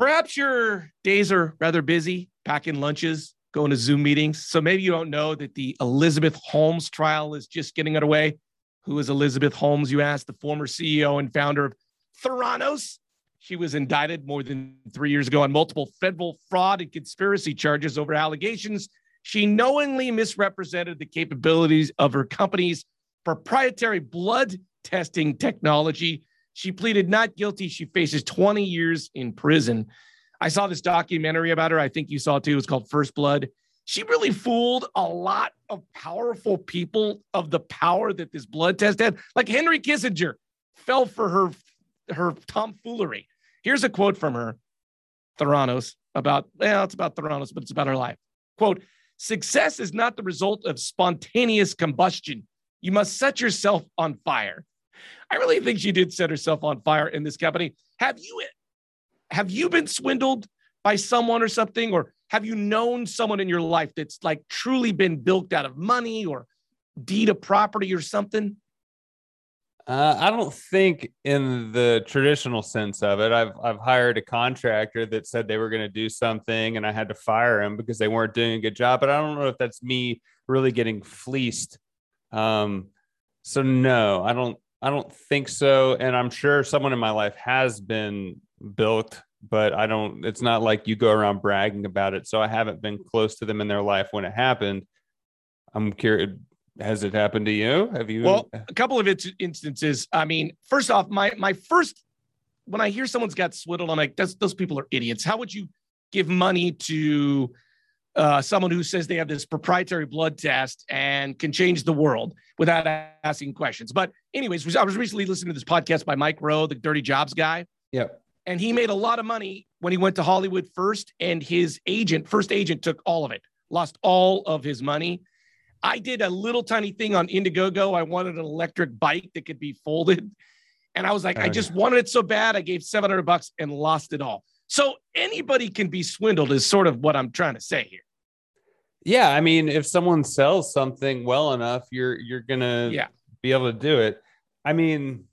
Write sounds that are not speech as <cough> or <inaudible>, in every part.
Perhaps your days are rather busy, packing lunches, going to Zoom meetings. So maybe you don't know that the Elizabeth Holmes trial is just getting underway. Who is Elizabeth Holmes, you asked? The former CEO and founder of Theranos. She was indicted more than three years ago on multiple federal fraud and conspiracy charges over allegations she knowingly misrepresented the capabilities of her company's proprietary blood testing technology. She pleaded not guilty. She faces 20 years in prison. I saw this documentary about her. I think you saw it too. It's called First Blood. She really fooled a lot of powerful people of the power that this blood test had. Like Henry Kissinger fell for her her tomfoolery. Here's a quote from her, Theranos, about, well, it's about Theranos, but it's about her life. Quote, success is not the result of spontaneous combustion. You must set yourself on fire. I really think she did set herself on fire in this company. Have you have you been swindled by someone or something or have you known someone in your life that's like truly been bilked out of money or deed of property or something? Uh, I don't think in the traditional sense of it. I've I've hired a contractor that said they were going to do something, and I had to fire him because they weren't doing a good job. But I don't know if that's me really getting fleeced. Um, so no, I don't. I don't think so. And I'm sure someone in my life has been built, but I don't. It's not like you go around bragging about it. So I haven't been close to them in their life when it happened. I'm curious has it happened to you? Have you? Well, a couple of instances. I mean, first off, my my first when I hear someone's got swindled, I'm like, those people are idiots. How would you give money to uh, someone who says they have this proprietary blood test and can change the world without asking questions? But anyways, I was recently listening to this podcast by Mike Rowe, the Dirty Jobs guy. Yep. And he made a lot of money when he went to Hollywood first, and his agent, first agent, took all of it, lost all of his money I did a little tiny thing on Indiegogo. I wanted an electric bike that could be folded. And I was like, I just wanted it so bad. I gave 700 bucks and lost it all. So anybody can be swindled, is sort of what I'm trying to say here. Yeah. I mean, if someone sells something well enough, you're, you're going to yeah. be able to do it. I mean,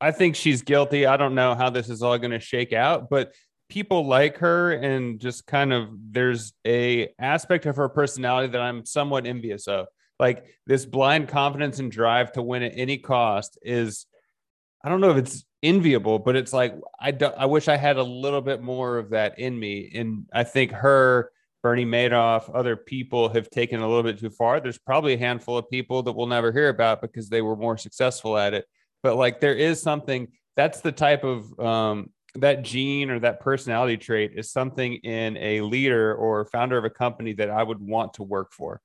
I think she's guilty. I don't know how this is all going to shake out, but people like her and just kind of there's a aspect of her personality that I'm somewhat envious of. Like this blind confidence and drive to win at any cost is I don't know if it's enviable, but it's like I do, I wish I had a little bit more of that in me. And I think her, Bernie Madoff, other people have taken a little bit too far. There's probably a handful of people that we'll never hear about because they were more successful at it. But like there is something that's the type of um, that gene or that personality trait is something in a leader or founder of a company that I would want to work for.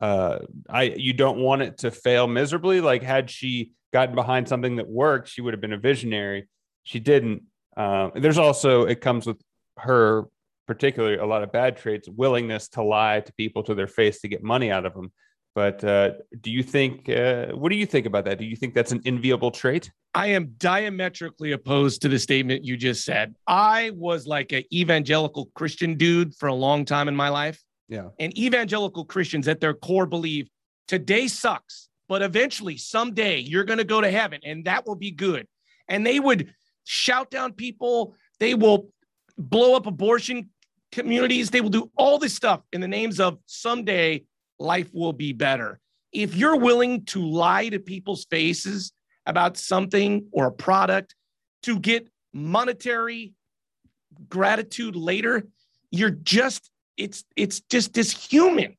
Uh, I you don't want it to fail miserably. Like had she gotten behind something that worked, she would have been a visionary. She didn't. Uh, there's also it comes with her particularly a lot of bad traits, willingness to lie to people to their face to get money out of them. But uh, do you think, uh, what do you think about that? Do you think that's an enviable trait? I am diametrically opposed to the statement you just said. I was like an evangelical Christian dude for a long time in my life. Yeah. And evangelical Christians at their core believe today sucks, but eventually, someday, you're going to go to heaven and that will be good. And they would shout down people, they will blow up abortion communities, they will do all this stuff in the names of someday life will be better. If you're willing to lie to people's faces about something or a product to get monetary gratitude later, you're just it's it's just this human.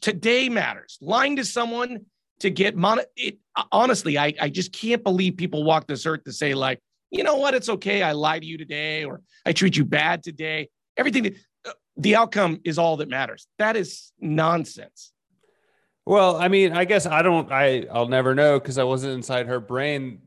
Today matters. Lying to someone to get mon it honestly, I, I just can't believe people walk this earth to say, like, you know what, it's okay. I lied to you today, or I treat you bad today. Everything that uh, the outcome is all that matters. That is nonsense. Well, I mean, I guess I don't. I I'll never know because I wasn't inside her brain.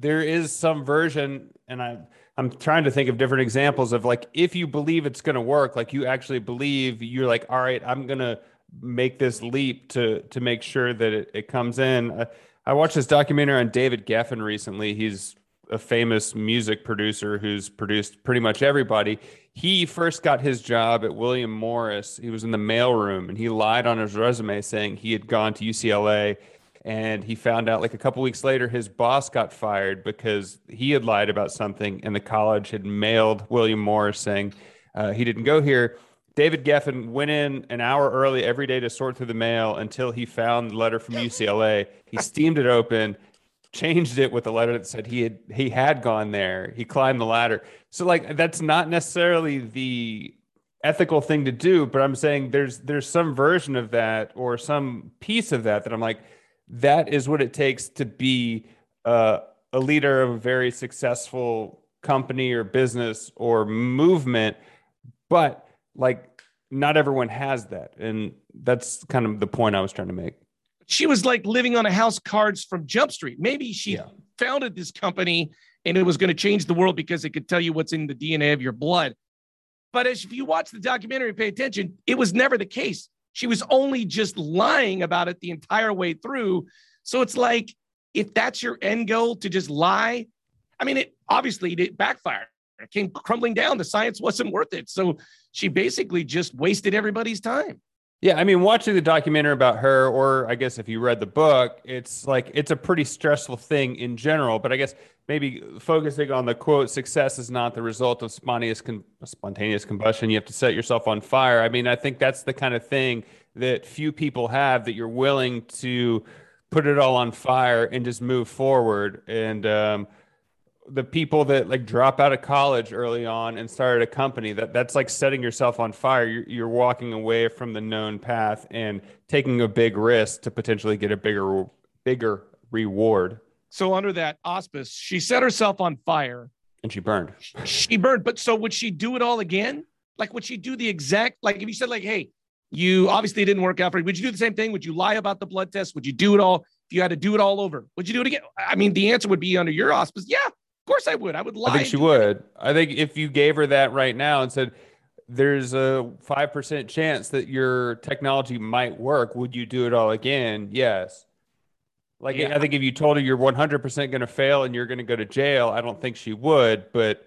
There is some version, and I I'm trying to think of different examples of like if you believe it's going to work, like you actually believe you're like, all right, I'm going to make this leap to to make sure that it, it comes in. Uh, I watched this documentary on David Geffen recently. He's a famous music producer who's produced pretty much everybody. He first got his job at William Morris. He was in the mailroom and he lied on his resume saying he had gone to UCLA. And he found out like a couple weeks later, his boss got fired because he had lied about something, and the college had mailed William Morris saying uh, he didn't go here. David Geffen went in an hour early every day to sort through the mail until he found the letter from UCLA. He steamed it open, changed it with a letter that said he had he had gone there. He climbed the ladder. So like that's not necessarily the ethical thing to do, but I'm saying there's there's some version of that or some piece of that that I'm like that is what it takes to be uh, a leader of a very successful company or business or movement. But like not everyone has that. And that's kind of the point I was trying to make. She was like living on a house cards from Jump Street. Maybe she yeah. founded this company and it was going to change the world because it could tell you what's in the DNA of your blood. But as if you watch the documentary, pay attention, it was never the case. She was only just lying about it the entire way through. So it's like, if that's your end goal to just lie, I mean, it obviously it backfired. It came crumbling down. The science wasn't worth it. So she basically just wasted everybody's time. Yeah, I mean, watching the documentary about her, or I guess if you read the book, it's like it's a pretty stressful thing in general. But I guess maybe focusing on the quote, success is not the result of spontaneous con- spontaneous combustion. You have to set yourself on fire. I mean, I think that's the kind of thing that few people have that you're willing to put it all on fire and just move forward. And um, the people that like drop out of college early on and started a company that that's like setting yourself on fire. You're, you're walking away from the known path and taking a big risk to potentially get a bigger bigger reward. So under that auspice she set herself on fire. And she burned. She burned. But so would she do it all again? Like would she do the exact like if you said like hey you obviously didn't work out for you would you do the same thing? Would you lie about the blood test? Would you do it all? If you had to do it all over would you do it again? I mean the answer would be under your auspice yeah course I would. I would lie. I think she would. I think if you gave her that right now and said, there's a 5% chance that your technology might work, would you do it all again? Yes. Like, yeah. I think if you told her you're 100% going to fail and you're going to go to jail, I don't think she would, but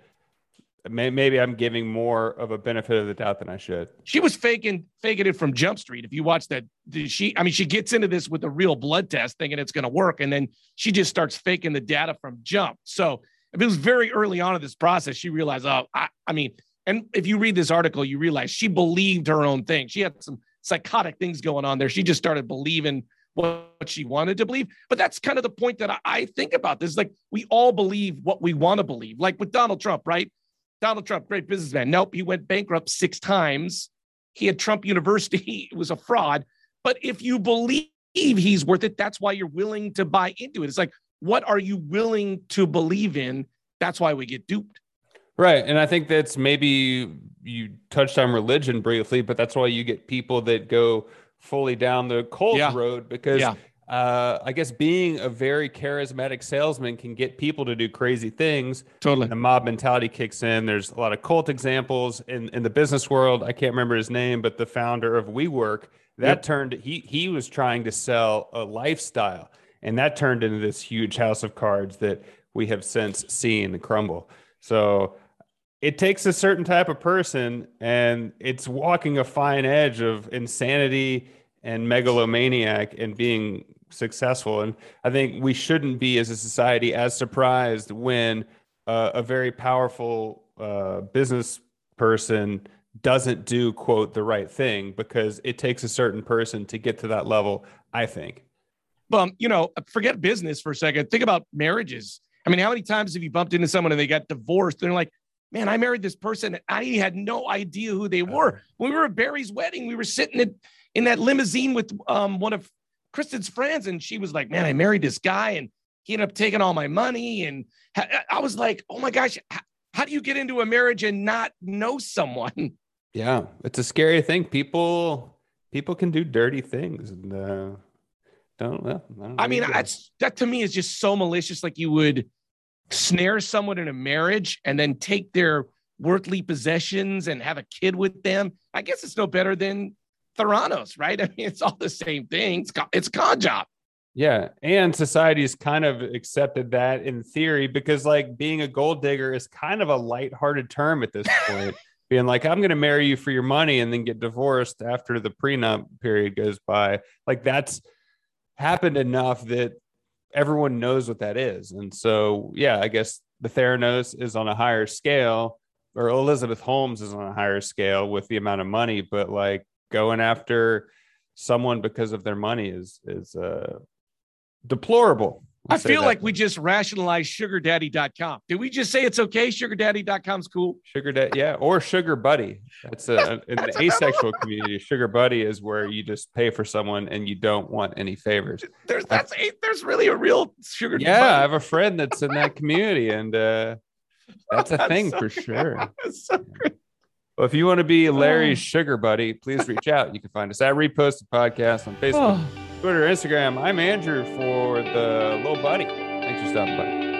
maybe I'm giving more of a benefit of the doubt than I should. She was faking faking it from Jump Street. If you watch that, she I mean she gets into this with a real blood test, thinking it's going to work, and then she just starts faking the data from Jump. So if it was very early on in this process, she realized, oh, I, I mean, and if you read this article, you realize she believed her own thing. She had some psychotic things going on there. She just started believing what she wanted to believe. But that's kind of the point that I think about this. Like we all believe what we want to believe. Like with Donald Trump, right? Donald Trump, great businessman. Nope, he went bankrupt six times. He had Trump University. <laughs> it was a fraud. But if you believe he's worth it, that's why you're willing to buy into it. It's like, what are you willing to believe in? That's why we get duped. Right. And I think that's maybe you touched on religion briefly, but that's why you get people that go fully down the cult yeah. road because yeah. uh, I guess being a very charismatic salesman can get people to do crazy things. Totally. The mob mentality kicks in. There's a lot of cult examples in, in the business world. I can't remember his name, but the founder of WeWork, that yep. turned, he, he was trying to sell a lifestyle and that turned into this huge house of cards that we have since seen crumble. So it takes a certain type of person, and it's walking a fine edge of insanity and megalomaniac and being successful. And I think we shouldn't be, as a society, as surprised when uh, a very powerful uh, business person doesn't do quote the right thing because it takes a certain person to get to that level i think um, you know, forget business for a second. Think about marriages. I mean, how many times have you bumped into someone and they got divorced? They're like, man, I married this person. I had no idea who they were. When we were at Barry's wedding, we were sitting in, in that limousine with um, one of Kristen's friends. And she was like, man, I married this guy and he ended up taking all my money. And I was like, oh my gosh, how do you get into a marriage and not know someone? <laughs> Yeah, it's a scary thing. People, people can do dirty things. And, uh don't know. I, don't I mean, that's that to me is just so malicious. Like you would snare someone in a marriage and then take their worldly possessions and have a kid with them, I guess it's no better than Theranos, right? <laughs> I mean, it's all the same thing. It's, it's a con job. Yeah. And society's kind of accepted that in theory because, like, being a gold digger is kind of a lighthearted term at this <laughs> point. Being like, I'm going to marry you for your money and then get divorced after the prenup period goes by. Like, that's happened enough that everyone knows what that is. And so, yeah, I guess the Theranos is on a higher scale, or Elizabeth Holmes is on a higher scale with the amount of money, but like going after someone because of their money is is uh deplorable. I feel like we just rationalized sugardaddy.com. Did we just say it's okay? Sugardaddy.com's cool. Sugar daddy, yeah, or sugar buddy. That's a <laughs> in the asexual community. Sugar buddy is where you just pay for someone and you don't want any favors. There's that's a, there's really a real sugar. Yeah, buddy. I have a friend that's in that community, and uh, that's a <laughs> that's thing so, for sure. <laughs> So well, if you want to be Larry's oh. sugar buddy, please reach out. You can find us at Reposted Podcast on Facebook. Oh. Twitter, Instagram. I'm Andrew for the little buddy. Thanks for stopping by.